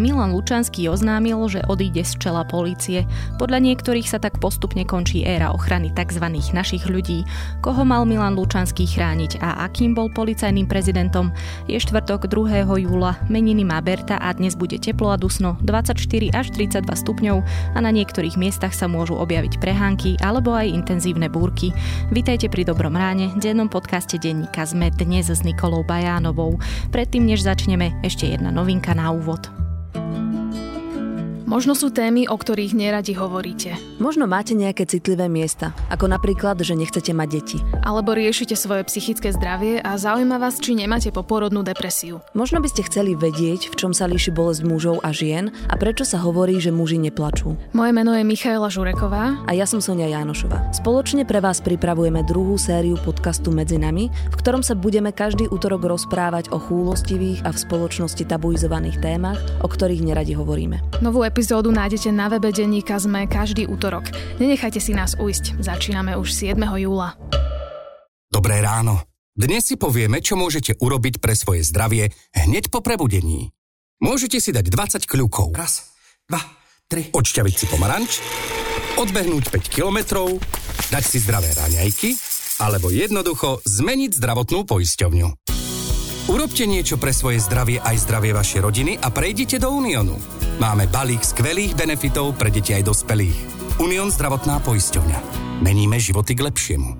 Milan Lučanský oznámil, že odíde z čela polície. Podľa niektorých sa tak postupne končí éra ochrany tzv. našich ľudí. Koho mal Milan Lučanský chrániť a akým bol policajným prezidentom? Je štvrtok 2. júla, meniny má Berta a dnes bude teplo a dusno 24 až 32 stupňov a na niektorých miestach sa môžu objaviť prehánky alebo aj intenzívne búrky. Vítajte pri Dobrom ráne, dennom podcaste denníka ZME dnes s Nikolou Bajánovou. Predtým, než začneme, ešte jedna novinka na úvod. Thank you. Možno sú témy, o ktorých neradi hovoríte. Možno máte nejaké citlivé miesta, ako napríklad, že nechcete mať deti. Alebo riešite svoje psychické zdravie a zaujíma vás, či nemáte poporodnú depresiu. Možno by ste chceli vedieť, v čom sa líši bolesť mužov a žien a prečo sa hovorí, že muži neplačú. Moje meno je Michaela Žureková. A ja som Sonia Jánošová. Spoločne pre vás pripravujeme druhú sériu podcastu Medzi nami, v ktorom sa budeme každý útorok rozprávať o chúlostivých a v spoločnosti tabuizovaných témach, o ktorých neradi hovoríme. Novú epizódu nájdete na webe denníka ZME každý útorok. Nenechajte si nás ujsť. Začíname už 7. júla. Dobré ráno. Dnes si povieme, čo môžete urobiť pre svoje zdravie hneď po prebudení. Môžete si dať 20 kľúkov. Raz, dva, tri. Odšťaviť si pomaranč, odbehnúť 5 kilometrov, dať si zdravé raňajky, alebo jednoducho zmeniť zdravotnú poisťovňu. Urobte niečo pre svoje zdravie aj zdravie vašej rodiny a prejdite do Uniónu. Máme balík skvelých benefitov pre deti aj dospelých. Unión zdravotná poisťovňa. Meníme životy k lepšiemu.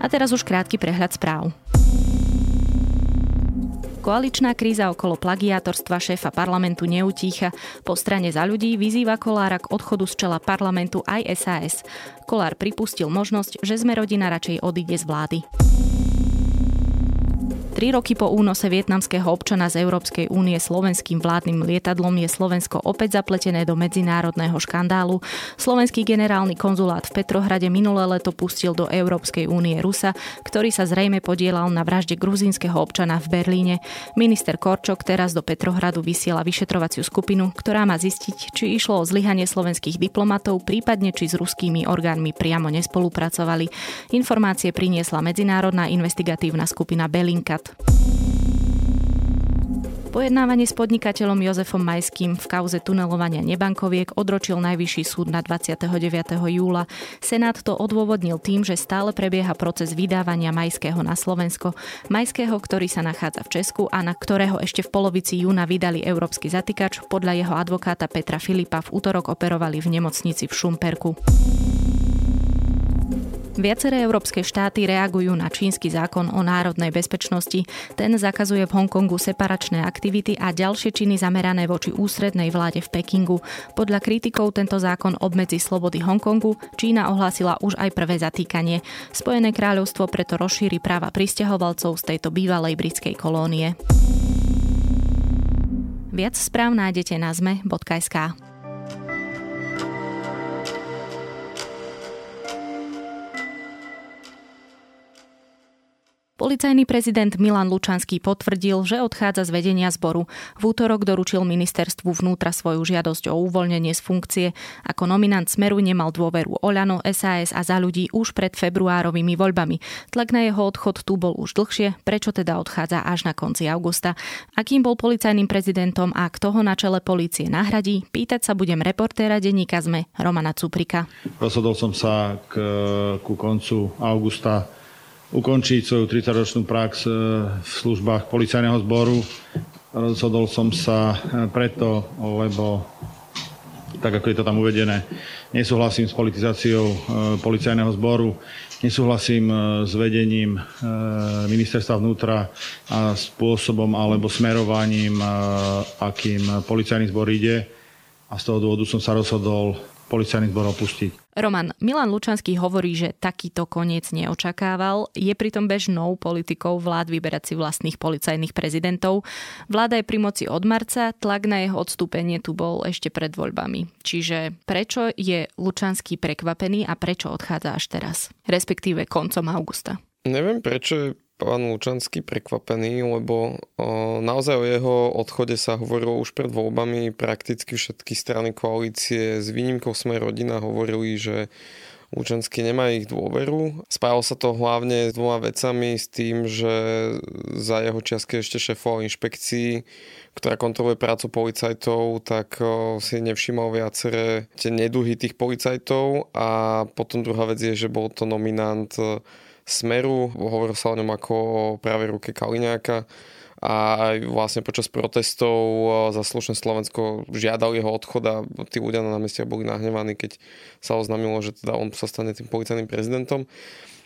A teraz už krátky prehľad správ. Koaličná kríza okolo plagiátorstva šéfa parlamentu neutícha. Po strane za ľudí vyzýva Kolára k odchodu z čela parlamentu aj SAS. Kolár pripustil možnosť, že sme rodina radšej odíde z vlády. Tri roky po únose vietnamského občana z Európskej únie slovenským vládnym lietadlom je Slovensko opäť zapletené do medzinárodného škandálu. Slovenský generálny konzulát v Petrohrade minulé leto pustil do Európskej únie Rusa, ktorý sa zrejme podielal na vražde gruzínskeho občana v Berlíne. Minister Korčok teraz do Petrohradu vysiela vyšetrovaciu skupinu, ktorá má zistiť, či išlo o zlyhanie slovenských diplomatov, prípadne či s ruskými orgánmi priamo nespolupracovali. Informácie priniesla medzinárodná investigatívna skupina Belinkat. Pojednávanie s podnikateľom Jozefom Majským v kauze tunelovania nebankoviek odročil Najvyšší súd na 29. júla. Senát to odôvodnil tým, že stále prebieha proces vydávania Majského na Slovensko. Majského, ktorý sa nachádza v Česku a na ktorého ešte v polovici júna vydali európsky zatýkač, podľa jeho advokáta Petra Filipa v útorok operovali v nemocnici v Šumperku. Viaceré európske štáty reagujú na čínsky zákon o národnej bezpečnosti. Ten zakazuje v Hongkongu separačné aktivity a ďalšie činy zamerané voči ústrednej vláde v Pekingu. Podľa kritikov tento zákon obmedzi slobody Hongkongu. Čína ohlásila už aj prvé zatýkanie. Spojené kráľovstvo preto rozšíri práva pristahovalcov z tejto bývalej britskej kolónie. Viac správ nájdete na zme.sk. Policajný prezident Milan Lučanský potvrdil, že odchádza z vedenia zboru. V útorok doručil ministerstvu vnútra svoju žiadosť o uvoľnenie z funkcie. Ako nominant Smeru nemal dôveru Oľano, SAS a za ľudí už pred februárovými voľbami. Tlak na jeho odchod tu bol už dlhšie, prečo teda odchádza až na konci augusta. Akým bol policajným prezidentom a kto ho na čele policie nahradí, pýtať sa budem reportéra denníka ZME Romana Cuprika. Rozhodol som sa k, ku koncu augusta ukončiť svoju 30-ročnú prax e, v službách policajného zboru. Rozhodol som sa e, preto, lebo tak ako je to tam uvedené, nesúhlasím s politizáciou e, policajného zboru, nesúhlasím s vedením ministerstva vnútra a spôsobom alebo smerovaním, akým policajný zbor ide. A z toho dôvodu som sa rozhodol policajný zbor opustiť. Roman, Milan Lučanský hovorí, že takýto koniec neočakával. Je pritom bežnou politikou vlád vyberať si vlastných policajných prezidentov. Vláda je pri moci od marca, tlak na jeho odstúpenie tu bol ešte pred voľbami. Čiže prečo je Lučanský prekvapený a prečo odchádza až teraz? Respektíve koncom augusta. Neviem, prečo pán Lučanský prekvapený, lebo naozaj o jeho odchode sa hovorilo už pred voľbami. Prakticky všetky strany koalície s výnimkou Sme rodina hovorili, že Lučanský nemá ich dôveru. Spájalo sa to hlavne s dvoma vecami, s tým, že za jeho čiastky ešte šéfoval inšpekcií, ktorá kontroluje prácu policajtov, tak si nevšimol viaceré tie neduhy tých policajtov a potom druhá vec je, že bol to nominant Smeru, hovoril sa o ňom ako o pravej ruke Kaliňáka a aj vlastne počas protestov za slušné Slovensko žiadal jeho odchod a tí ľudia na námestia boli nahnevaní, keď sa oznámilo, že teda on sa stane tým policajným prezidentom.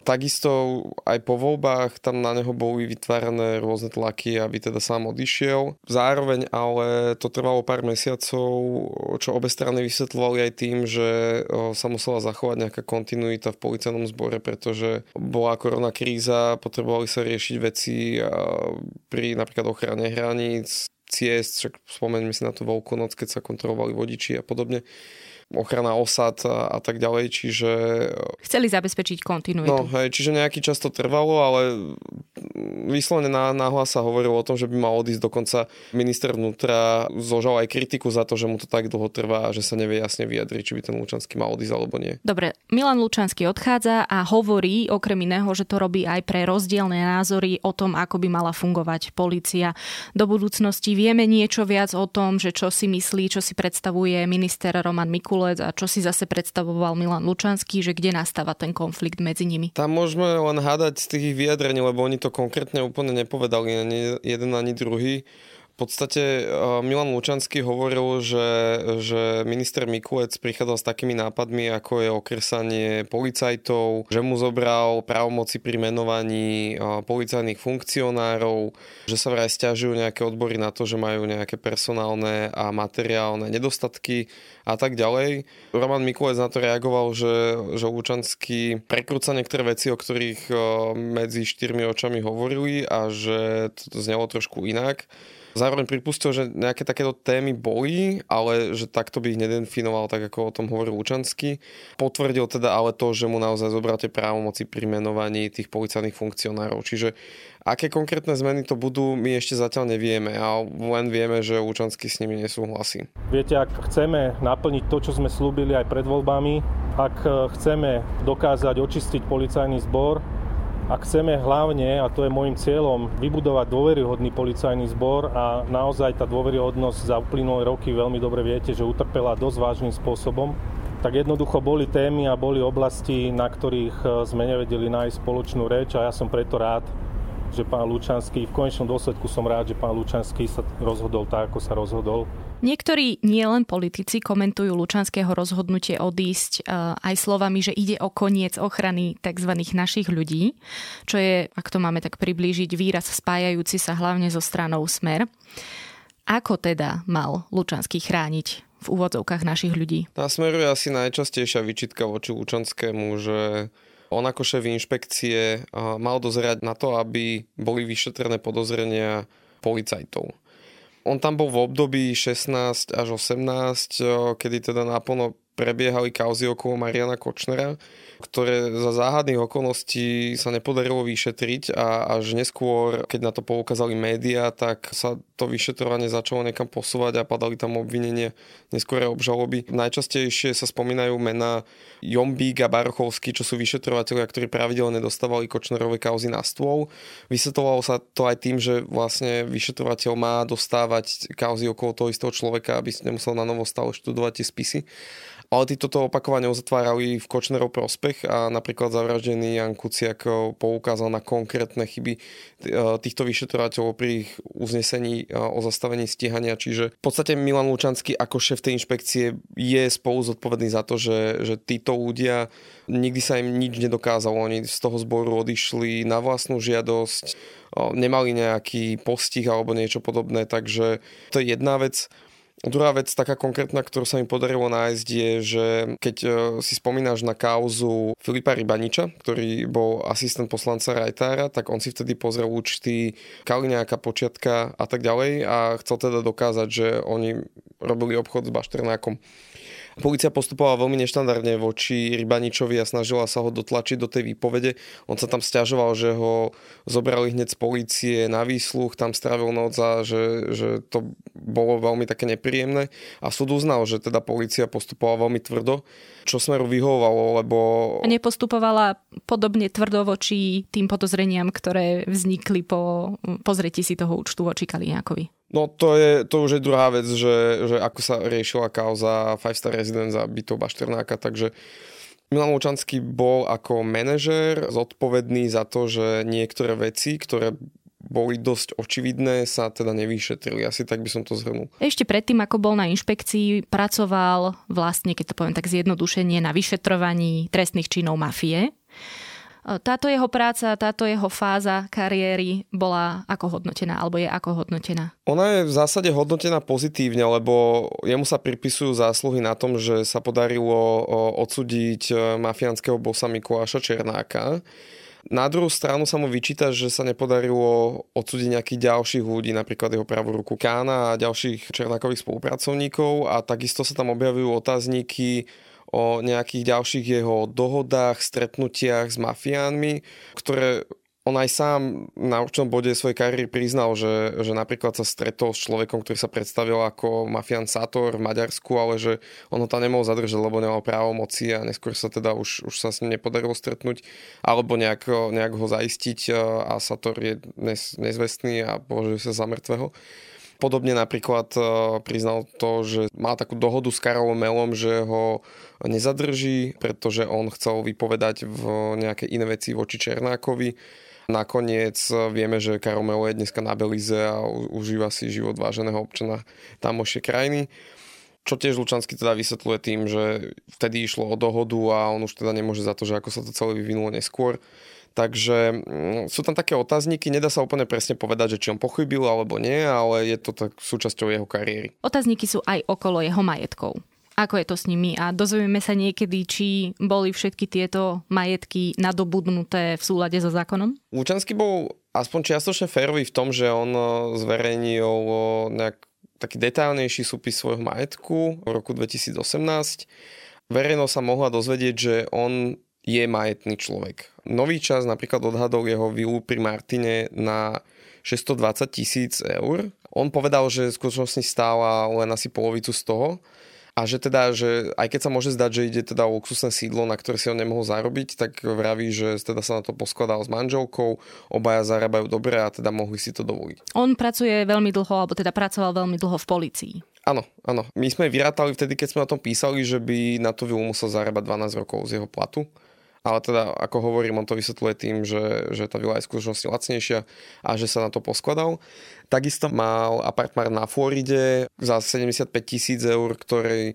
Takisto aj po voľbách tam na neho boli vytvárané rôzne tlaky, aby teda sám odišiel. Zároveň ale to trvalo pár mesiacov, čo obe strany vysvetľovali aj tým, že sa musela zachovať nejaká kontinuita v policajnom zbore, pretože bola korona kríza, potrebovali sa riešiť veci pri napríklad ochrane hraníc, ciest, však spomeňme si na tú veľkú noc, keď sa kontrolovali vodiči a podobne ochrana osad a, a tak ďalej, čiže... Chceli zabezpečiť kontinuitu. No, hej, čiže nejaký čas to trvalo, ale vyslovene na, náhlas sa hovorilo o tom, že by mal odísť dokonca minister vnútra zožal aj kritiku za to, že mu to tak dlho trvá a že sa nevie jasne vyjadriť, či by ten Lučanský mal odísť alebo nie. Dobre, Milan Lučanský odchádza a hovorí okrem iného, že to robí aj pre rozdielne názory o tom, ako by mala fungovať policia do budúcnosti. Vieme niečo viac o tom, že čo si myslí, čo si predstavuje minister Roman Mikul Mikulec a čo si zase predstavoval Milan Lučanský, že kde nastáva ten konflikt medzi nimi? Tam môžeme len hádať z tých vyjadrení, lebo oni to konkrétne úplne nepovedali ani jeden ani druhý podstate eh, Milan Lučanský hovoril, že, že minister Mikulec prichádzal s takými nápadmi, ako je okresanie policajtov, že mu zobral právomoci pri menovaní eh, policajných funkcionárov, že sa vraj stiažujú nejaké odbory na to, že majú nejaké personálne a materiálne nedostatky a tak ďalej. Roman Mikulec na to reagoval, že, že Lučanský prekrúca niektoré veci, o ktorých eh, medzi štyrmi očami hovorili a že to znelo trošku inak. Zároveň pripustil, že nejaké takéto témy boli, ale že takto by ich nedefinoval, tak ako o tom hovoril Lučanský. Potvrdil teda ale to, že mu naozaj zobral tie právomoci pri menovaní tých policajných funkcionárov. Čiže aké konkrétne zmeny to budú, my ešte zatiaľ nevieme, ale len vieme, že Lučanský s nimi nesúhlasí. Viete, ak chceme naplniť to, čo sme slúbili aj pred voľbami, ak chceme dokázať očistiť policajný zbor, a chceme hlavne, a to je môjim cieľom, vybudovať dôveryhodný policajný zbor a naozaj tá dôveryhodnosť za uplynulé roky veľmi dobre viete, že utrpela dosť vážnym spôsobom, tak jednoducho boli témy a boli oblasti, na ktorých e, sme nevedeli nájsť spoločnú reč a ja som preto rád, že pán Lučanský, v konečnom dôsledku som rád, že pán Lučanský sa rozhodol tak, ako sa rozhodol. Niektorí nielen politici komentujú Lučanského rozhodnutie odísť uh, aj slovami, že ide o koniec ochrany tzv. našich ľudí, čo je, ak to máme tak priblížiť, výraz spájajúci sa hlavne so stranou Smer. Ako teda mal Lučanský chrániť v úvodzovkách našich ľudí? Na Smeru je asi najčastejšia vyčitka voči Lučanskému, že on ako šéf inšpekcie mal dozerať na to, aby boli vyšetrené podozrenia policajtov. On tam bol v období 16 až 18, kedy teda naplno prebiehali kauzy okolo Mariana Kočnera ktoré za záhadných okolností sa nepodarilo vyšetriť a až neskôr, keď na to poukázali médiá, tak sa to vyšetrovanie začalo niekam posúvať a padali tam obvinenia neskôr obžaloby. Najčastejšie sa spomínajú mená Jombík a Barochovský, čo sú vyšetrovateľia, ktorí pravidelne dostávali Kočnerové kauzy na stôl. Vysvetlovalo sa to aj tým, že vlastne vyšetrovateľ má dostávať kauzy okolo toho istého človeka, aby nemusel na novo stále študovať tie spisy ale tí toto opakovane uzatvárali v Kočnerov prospech a napríklad zavraždený Jan Kuciak eh, poukázal na konkrétne chyby eh, týchto vyšetrovateľov pri ich uznesení eh, o zastavení stíhania. Čiže v podstate Milan Lučanský ako šéf tej inšpekcie je spolu zodpovedný za to, že, že títo ľudia nikdy sa im nič nedokázalo. Oni z toho zboru odišli na vlastnú žiadosť, nemali nejaký postih alebo niečo podobné, takže to je jedna vec. Druhá vec, taká konkrétna, ktorú sa mi podarilo nájsť, je, že keď e, si spomínaš na kauzu Filipa Rybaniča, ktorý bol asistent poslanca Rajtára, tak on si vtedy pozrel účty Kaliňáka, Počiatka a tak ďalej a chcel teda dokázať, že oni robili obchod s Bašternákom. Polícia postupovala veľmi neštandardne voči Rybaničovi a snažila sa ho dotlačiť do tej výpovede. On sa tam stiažoval, že ho zobrali hneď z polície na výsluch, tam strávil noc a že, že to bolo veľmi také nepríjemné. A súd uznal, že teda polícia postupovala veľmi tvrdo, čo Smeru vyhovovalo, lebo... A nepostupovala podobne tvrdo voči tým podozreniam, ktoré vznikli po pozretí si toho účtu voči Kaliňákovi. No to, je, to už je druhá vec, že, že ako sa riešila kauza Five Star Residence a bytov Bašternáka, takže Milan Lučanský bol ako manažer zodpovedný za to, že niektoré veci, ktoré boli dosť očividné, sa teda nevyšetrili. Asi tak by som to zhrnul. Ešte predtým, ako bol na inšpekcii, pracoval vlastne, keď to poviem tak zjednodušenie, na vyšetrovaní trestných činov mafie. Táto jeho práca, táto jeho fáza kariéry bola ako hodnotená, alebo je ako hodnotená? Ona je v zásade hodnotená pozitívne, lebo jemu sa pripisujú zásluhy na tom, že sa podarilo odsúdiť e, mafiánskeho bosa Mikuláša Černáka. Na druhú stranu sa mu vyčíta, že sa nepodarilo odsúdiť nejakých ďalších ľudí, napríklad jeho pravú ruku Kána a ďalších Černákových spolupracovníkov a takisto sa tam objavujú otázniky o nejakých ďalších jeho dohodách, stretnutiach s mafiánmi, ktoré on aj sám na určitom bode svojej kariéry priznal, že, že napríklad sa stretol s človekom, ktorý sa predstavil ako mafián Sator v Maďarsku, ale že on ho tam nemohol zadržať, lebo nemal právo moci a neskôr sa teda už, už sa s ním nepodarilo stretnúť alebo nejak, nejak ho zaistiť a Sator je nez, nezvestný a považuje sa za mŕtvého. Podobne napríklad priznal to, že má takú dohodu s Karolom Melom, že ho nezadrží, pretože on chcel vypovedať v nejaké iné veci voči Černákovi. Nakoniec vieme, že Karol Melo je dneska na Belize a užíva si život váženého občana tamošie krajiny. Čo tiež Lučanský teda vysvetľuje tým, že vtedy išlo o dohodu a on už teda nemôže za to, že ako sa to celé vyvinulo neskôr. Takže mm, sú tam také otázniky, nedá sa úplne presne povedať, že či on pochybil alebo nie, ale je to tak súčasťou jeho kariéry. Otázniky sú aj okolo jeho majetkov. Ako je to s nimi? A dozvieme sa niekedy, či boli všetky tieto majetky nadobudnuté v súlade so zákonom? Lučanský bol aspoň čiastočne férový v tom, že on eh, zverejnil eh, nejak taký detailnejší súpis svojho majetku v roku 2018. Verejnosť sa mohla dozvedieť, že on je majetný človek. Nový čas napríklad odhadol jeho vilu pri Martine na 620 tisíc eur. On povedal, že v skutočnosti stála len asi polovicu z toho a že teda, že aj keď sa môže zdať, že ide teda o luxusné sídlo, na ktoré si on nemohol zarobiť, tak vraví, že teda sa na to poskladal s manželkou, obaja zarábajú dobre a teda mohli si to dovoliť. On pracuje veľmi dlho, alebo teda pracoval veľmi dlho v policii. Áno, áno. My sme vyrátali vtedy, keď sme o tom písali, že by na tú vilu musel zarábať 12 rokov z jeho platu ale teda, ako hovorím, on to vysvetľuje tým, že, že tá vila je skutočnosti lacnejšia a že sa na to poskladal. Takisto mal apartmár na Floride za 75 tisíc eur, ktorý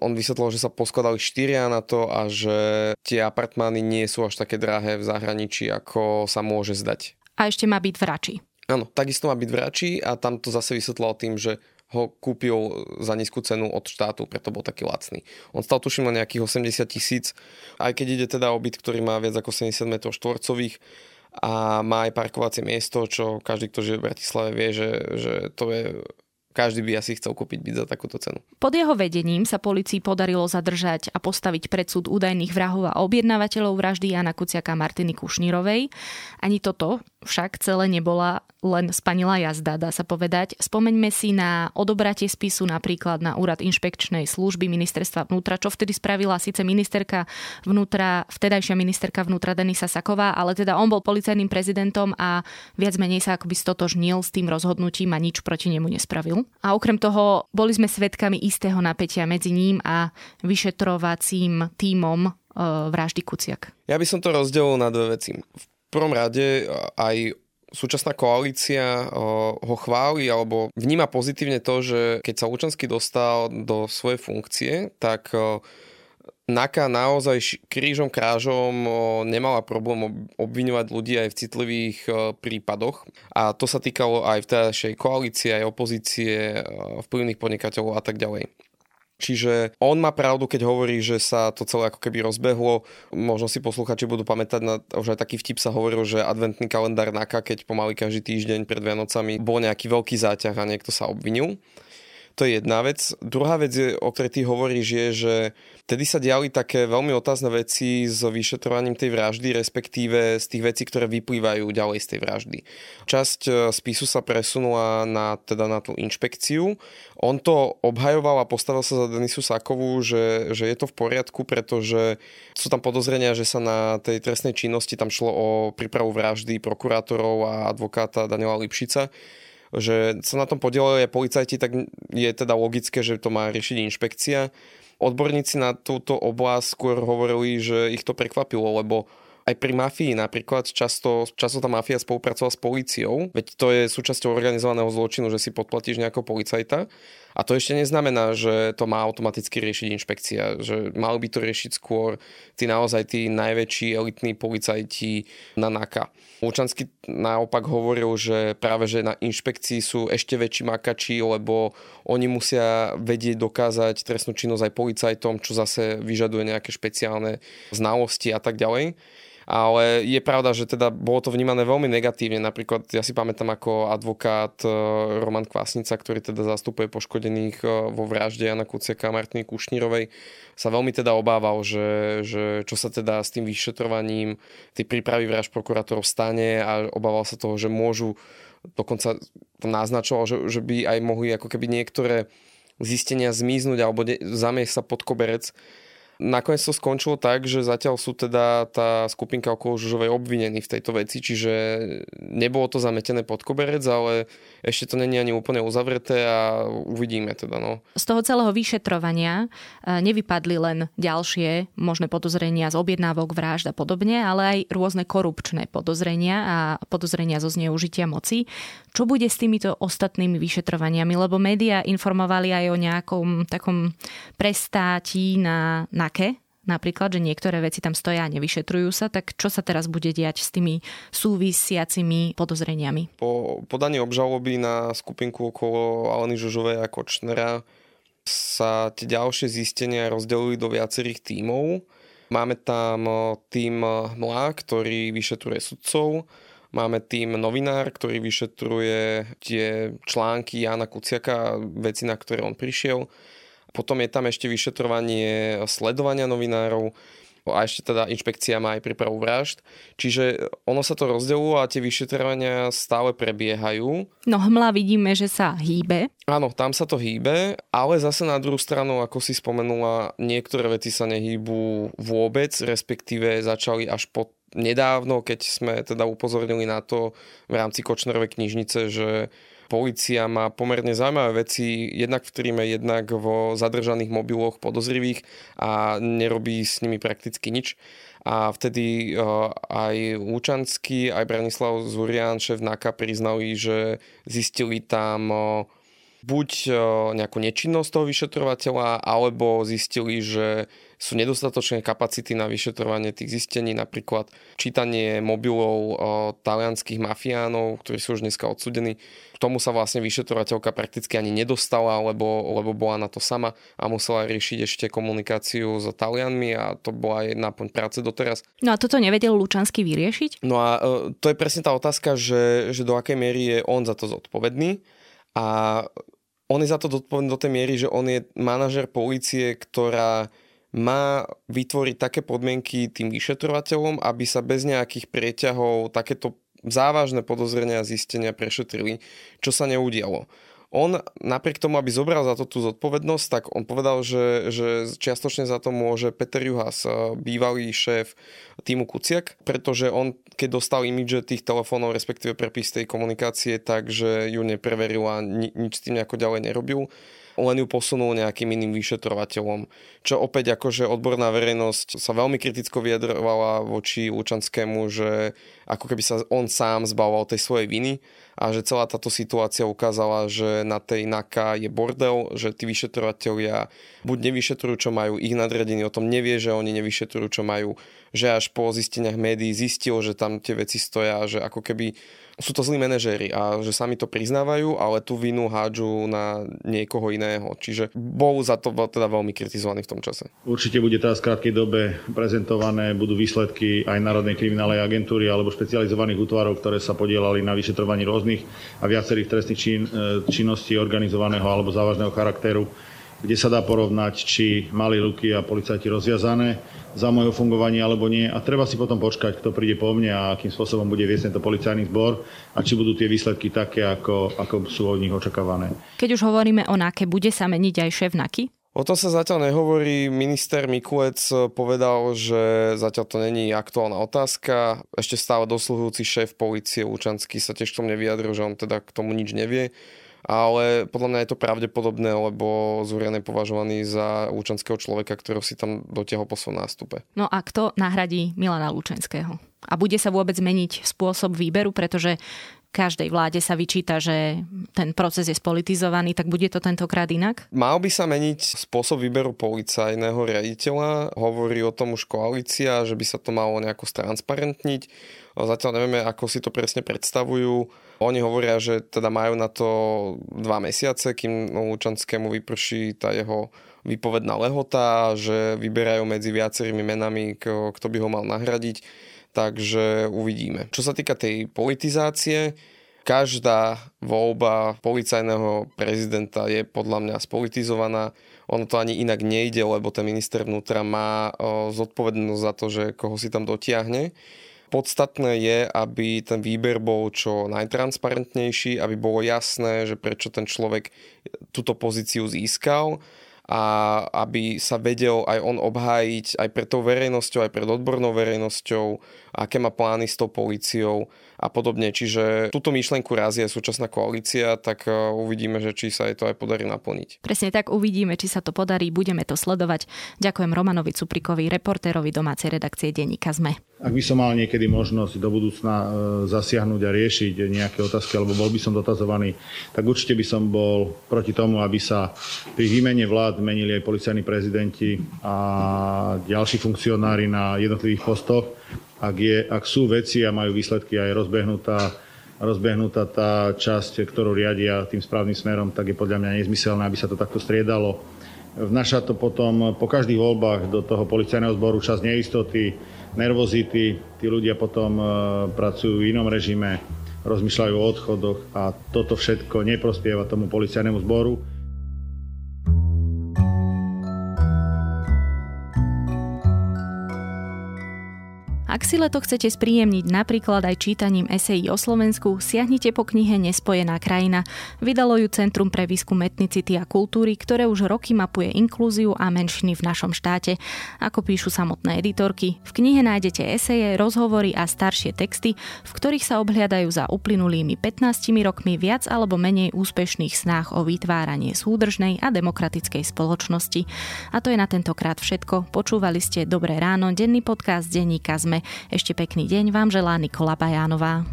on vysvetlil, že sa poskladali štyria na to a že tie apartmány nie sú až také drahé v zahraničí, ako sa môže zdať. A ešte má byť v Rači. Áno, takisto má byť v Rači a tam to zase vysvetlil tým, že ho kúpil za nízku cenu od štátu, preto bol taký lacný. On stal tuším na nejakých 80 tisíc, aj keď ide teda o byt, ktorý má viac ako 70 m štvorcových a má aj parkovacie miesto, čo každý, kto žije v Bratislave vie, že, že to je každý by asi chcel kúpiť byt za takúto cenu. Pod jeho vedením sa policii podarilo zadržať a postaviť pred súd údajných vrahov a objednávateľov vraždy Jana Kuciaka a Martiny Kušnírovej. Ani toto však celé nebola len spanila jazda, dá sa povedať. Spomeňme si na odobratie spisu napríklad na úrad inšpekčnej služby ministerstva vnútra, čo vtedy spravila síce ministerka vnútra, vtedajšia ministerka vnútra Denisa Saková, ale teda on bol policajným prezidentom a viac menej sa akoby stotožnil s tým rozhodnutím a nič proti nemu nespravil. A okrem toho boli sme svedkami istého napätia medzi ním a vyšetrovacím tímom e, vraždy Kuciak. Ja by som to rozdelil na dve veci. V prvom rade aj súčasná koalícia ho chváli alebo vníma pozitívne to, že keď sa Lučanský dostal do svojej funkcie, tak NAKA naozaj krížom krážom nemala problém obviňovať ľudí aj v citlivých prípadoch. A to sa týkalo aj vtedajšej koalície, aj opozície, vplyvných podnikateľov a tak ďalej. Čiže on má pravdu, keď hovorí, že sa to celé ako keby rozbehlo. Možno si posluchači budú pamätať na, už aj taký vtip sa hovoril, že adventný kalendár NAKA, keď pomaly každý týždeň pred Vianocami bol nejaký veľký záťah a niekto sa obvinil. To je jedna vec. Druhá vec, je, o ktorej ty hovoríš, je, že Vtedy sa diali také veľmi otázne veci s vyšetrovaním tej vraždy, respektíve z tých vecí, ktoré vyplývajú ďalej z tej vraždy. Časť e, spisu sa presunula na, teda na tú inšpekciu. On to obhajoval a postavil sa za Denisu Sakovú, že, že je to v poriadku, pretože sú tam podozrenia, že sa na tej trestnej činnosti tam šlo o prípravu vraždy prokurátorov a advokáta Daniela Lipšica že sa na tom podielali aj policajti, tak je teda logické, že to má riešiť inšpekcia. Odborníci na túto oblasť skôr hovorili, že ich to prekvapilo, lebo aj pri mafii napríklad často, často tá mafia spolupracovala s policiou, veď to je súčasťou organizovaného zločinu, že si podplatíš nejakého policajta. A to ešte neznamená, že to má automaticky riešiť inšpekcia, že mali by to riešiť skôr tí naozaj tí najväčší elitní policajti na NAKA. Lučanský naopak hovoril, že práve že na inšpekcii sú ešte väčší makači, lebo oni musia vedieť dokázať trestnú činnosť aj policajtom, čo zase vyžaduje nejaké špeciálne znalosti a tak ďalej ale je pravda, že teda bolo to vnímané veľmi negatívne. Napríklad ja si pamätám ako advokát e, Roman Kvásnica, ktorý teda zastupuje poškodených e, vo vražde Jana Kuciaka a Martiny Kušnírovej, sa veľmi teda obával, že, že čo sa teda s tým vyšetrovaním tej prípravy vražd prokurátorov stane a obával sa toho, že môžu dokonca naznačoval, že, že by aj mohli ako keby niektoré zistenia zmiznúť alebo zamiesť sa pod koberec Nakoniec to skončilo tak, že zatiaľ sú teda tá skupinka okolo Žužovej obvinení v tejto veci, čiže nebolo to zametené pod koberec, ale ešte to není ani úplne uzavreté a uvidíme teda. No. Z toho celého vyšetrovania e, nevypadli len ďalšie možné podozrenia z objednávok, vražd a podobne, ale aj rôzne korupčné podozrenia a podozrenia zo zneužitia moci. Čo bude s týmito ostatnými vyšetrovaniami? Lebo médiá informovali aj o nejakom takom prestáti na, na také, napríklad, že niektoré veci tam stoja a nevyšetrujú sa, tak čo sa teraz bude diať s tými súvisiacimi podozreniami? Po podaní obžaloby na skupinku okolo Aleny Žužovej a Kočnera sa tie ďalšie zistenia rozdelili do viacerých tímov. Máme tam tým MLA, ktorý vyšetruje sudcov, Máme tým novinár, ktorý vyšetruje tie články Jana Kuciaka, veci, na ktoré on prišiel. Potom je tam ešte vyšetrovanie sledovania novinárov a ešte teda inšpekcia má aj prípravu vražd. Čiže ono sa to rozdeluje a tie vyšetrovania stále prebiehajú. No hmla vidíme, že sa hýbe. Áno, tam sa to hýbe, ale zase na druhú stranu, ako si spomenula, niektoré veci sa nehýbu vôbec, respektíve začali až po nedávno, keď sme teda upozornili na to v rámci Kočnerovej knižnice, že Polícia má pomerne zaujímavé veci, jednak v tríme, jednak vo zadržaných mobiloch podozrivých a nerobí s nimi prakticky nič. A vtedy uh, aj Lučanský, aj Branislav Zurian, šéf NAKA, priznali, že zistili tam uh, buď uh, nejakú nečinnosť toho vyšetrovateľa, alebo zistili, že sú nedostatočné kapacity na vyšetrovanie tých zistení, napríklad čítanie mobilov o, talianských mafiánov, ktorí sú už dneska odsudení. K tomu sa vlastne vyšetrovateľka prakticky ani nedostala, lebo, lebo bola na to sama a musela riešiť ešte komunikáciu s Talianmi a to bola aj náplň práce doteraz. No a toto nevedel Lučanský vyriešiť? No a e, to je presne tá otázka, že, že do akej miery je on za to zodpovedný a on je za to zodpovedný do tej miery, že on je manažer policie, ktorá má vytvoriť také podmienky tým vyšetrovateľom, aby sa bez nejakých prieťahov takéto závažné podozrenia a zistenia prešetrili, čo sa neudialo. On napriek tomu, aby zobral za to tú zodpovednosť, tak on povedal, že, že čiastočne za to môže Peter Juhas, bývalý šéf týmu Kuciak, pretože on, keď dostal imidže tých telefónov, respektíve prepis tej komunikácie, takže ju nepreveril a ni- nič s tým nejako ďalej nerobil len ju posunul nejakým iným vyšetrovateľom. Čo opäť akože odborná verejnosť sa veľmi kriticko vyjadrovala voči Lučanskému, že ako keby sa on sám zbavoval tej svojej viny a že celá táto situácia ukázala, že na tej NAKA je bordel, že tí vyšetrovateľia buď nevyšetrujú, čo majú, ich nadredení o tom nevie, že oni nevyšetrujú, čo majú, že až po zisteniach médií zistil, že tam tie veci stoja, že ako keby sú to zlí manažéri a že sami to priznávajú, ale tú vinu hádžu na niekoho iného. Čiže bol za to teda veľmi kritizovaný v tom čase. Určite bude teda v krátkej dobe prezentované, budú výsledky aj Národnej kriminálnej agentúry alebo špecializovaných útvarov, ktoré sa podielali na vyšetrovaní rôznych a viacerých trestných čin, e, činností organizovaného alebo závažného charakteru kde sa dá porovnať, či mali ruky a policajti rozviazané za môjho fungovanie alebo nie. A treba si potom počkať, kto príde po mne a akým spôsobom bude viesť tento policajný zbor a či budú tie výsledky také, ako, ako sú od nich očakávané. Keď už hovoríme o NAKE, bude sa meniť aj šéf NAKY? O tom sa zatiaľ nehovorí. Minister Mikulec povedal, že zatiaľ to není aktuálna otázka. Ešte stále dosluhujúci šéf policie Lučanský sa tiež k tomu nevyjadril, že on teda k tomu nič nevie ale podľa mňa je to pravdepodobné, lebo Zurian je považovaný za lučanského človeka, ktorého si tam dotiahol po svojom nástupe. No a kto nahradí Milana Lučenského? A bude sa vôbec meniť spôsob výberu, pretože každej vláde sa vyčíta, že ten proces je spolitizovaný, tak bude to tentokrát inak? Mal by sa meniť spôsob výberu policajného riaditeľa. Hovorí o tom už koalícia, že by sa to malo nejako stransparentniť. Zatiaľ nevieme, ako si to presne predstavujú oni hovoria, že teda majú na to dva mesiace, kým Lučanskému vyprší tá jeho výpovedná lehota, že vyberajú medzi viacerými menami, kto by ho mal nahradiť. Takže uvidíme. Čo sa týka tej politizácie, každá voľba policajného prezidenta je podľa mňa spolitizovaná. Ono to ani inak nejde, lebo ten minister vnútra má zodpovednosť za to, že koho si tam dotiahne. Podstatné je, aby ten výber bol čo najtransparentnejší, aby bolo jasné, že prečo ten človek túto pozíciu získal a aby sa vedel aj on obhájiť aj pred tou verejnosťou, aj pred odbornou verejnosťou, aké má plány s tou policiou a podobne. Čiže túto myšlenku razie súčasná koalícia, tak e, uvidíme, že či sa jej to aj podarí naplniť. Presne tak uvidíme, či sa to podarí, budeme to sledovať. Ďakujem Romanovi Cuprikovi, reportérovi domácej redakcie Denníka ZME. Ak by som mal niekedy možnosť do budúcna e, zasiahnuť a riešiť nejaké otázky, alebo bol by som dotazovaný, tak určite by som bol proti tomu, aby sa pri výmene vlád menili aj policajní prezidenti a ďalší funkcionári na jednotlivých postoch ak, je, ak sú veci a majú výsledky aj rozbehnutá, rozbehnutá tá časť, ktorú riadia tým správnym smerom, tak je podľa mňa nezmyselné, aby sa to takto striedalo. Vnaša to potom po každých voľbách do toho policajného zboru čas neistoty, nervozity. Tí ľudia potom e, pracujú v inom režime, rozmýšľajú o odchodoch a toto všetko neprospieva tomu policajnému zboru. Ak si leto chcete spríjemniť napríklad aj čítaním esejí o Slovensku, siahnite po knihe Nespojená krajina. Vydalo ju Centrum pre výskum etnicity a kultúry, ktoré už roky mapuje inklúziu a menšiny v našom štáte. Ako píšu samotné editorky, v knihe nájdete eseje, rozhovory a staršie texty, v ktorých sa obhliadajú za uplynulými 15 rokmi viac alebo menej úspešných snách o vytváranie súdržnej a demokratickej spoločnosti. A to je na tentokrát všetko. Počúvali ste Dobré ráno, denný podcast denníka ZME. Ešte pekný deň vám želá Nikola Bajánová.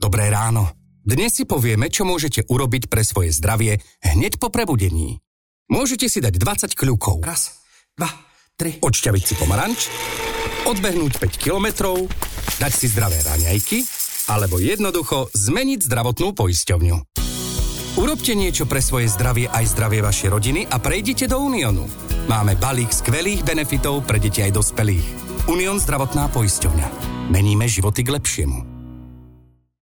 Dobré ráno. Dnes si povieme, čo môžete urobiť pre svoje zdravie hneď po prebudení. Môžete si dať 20 kľukov. Raz, dva, tri. Odšťaviť si pomaranč, odbehnúť 5 kilometrov, dať si zdravé raňajky, alebo jednoducho zmeniť zdravotnú poisťovňu. Urobte niečo pre svoje zdravie aj zdravie vašej rodiny a prejdite do Uniónu. Máme balík skvelých benefitov pre deti aj dospelých. Unión zdravotná poisťovňa. Meníme životy k lepšiemu.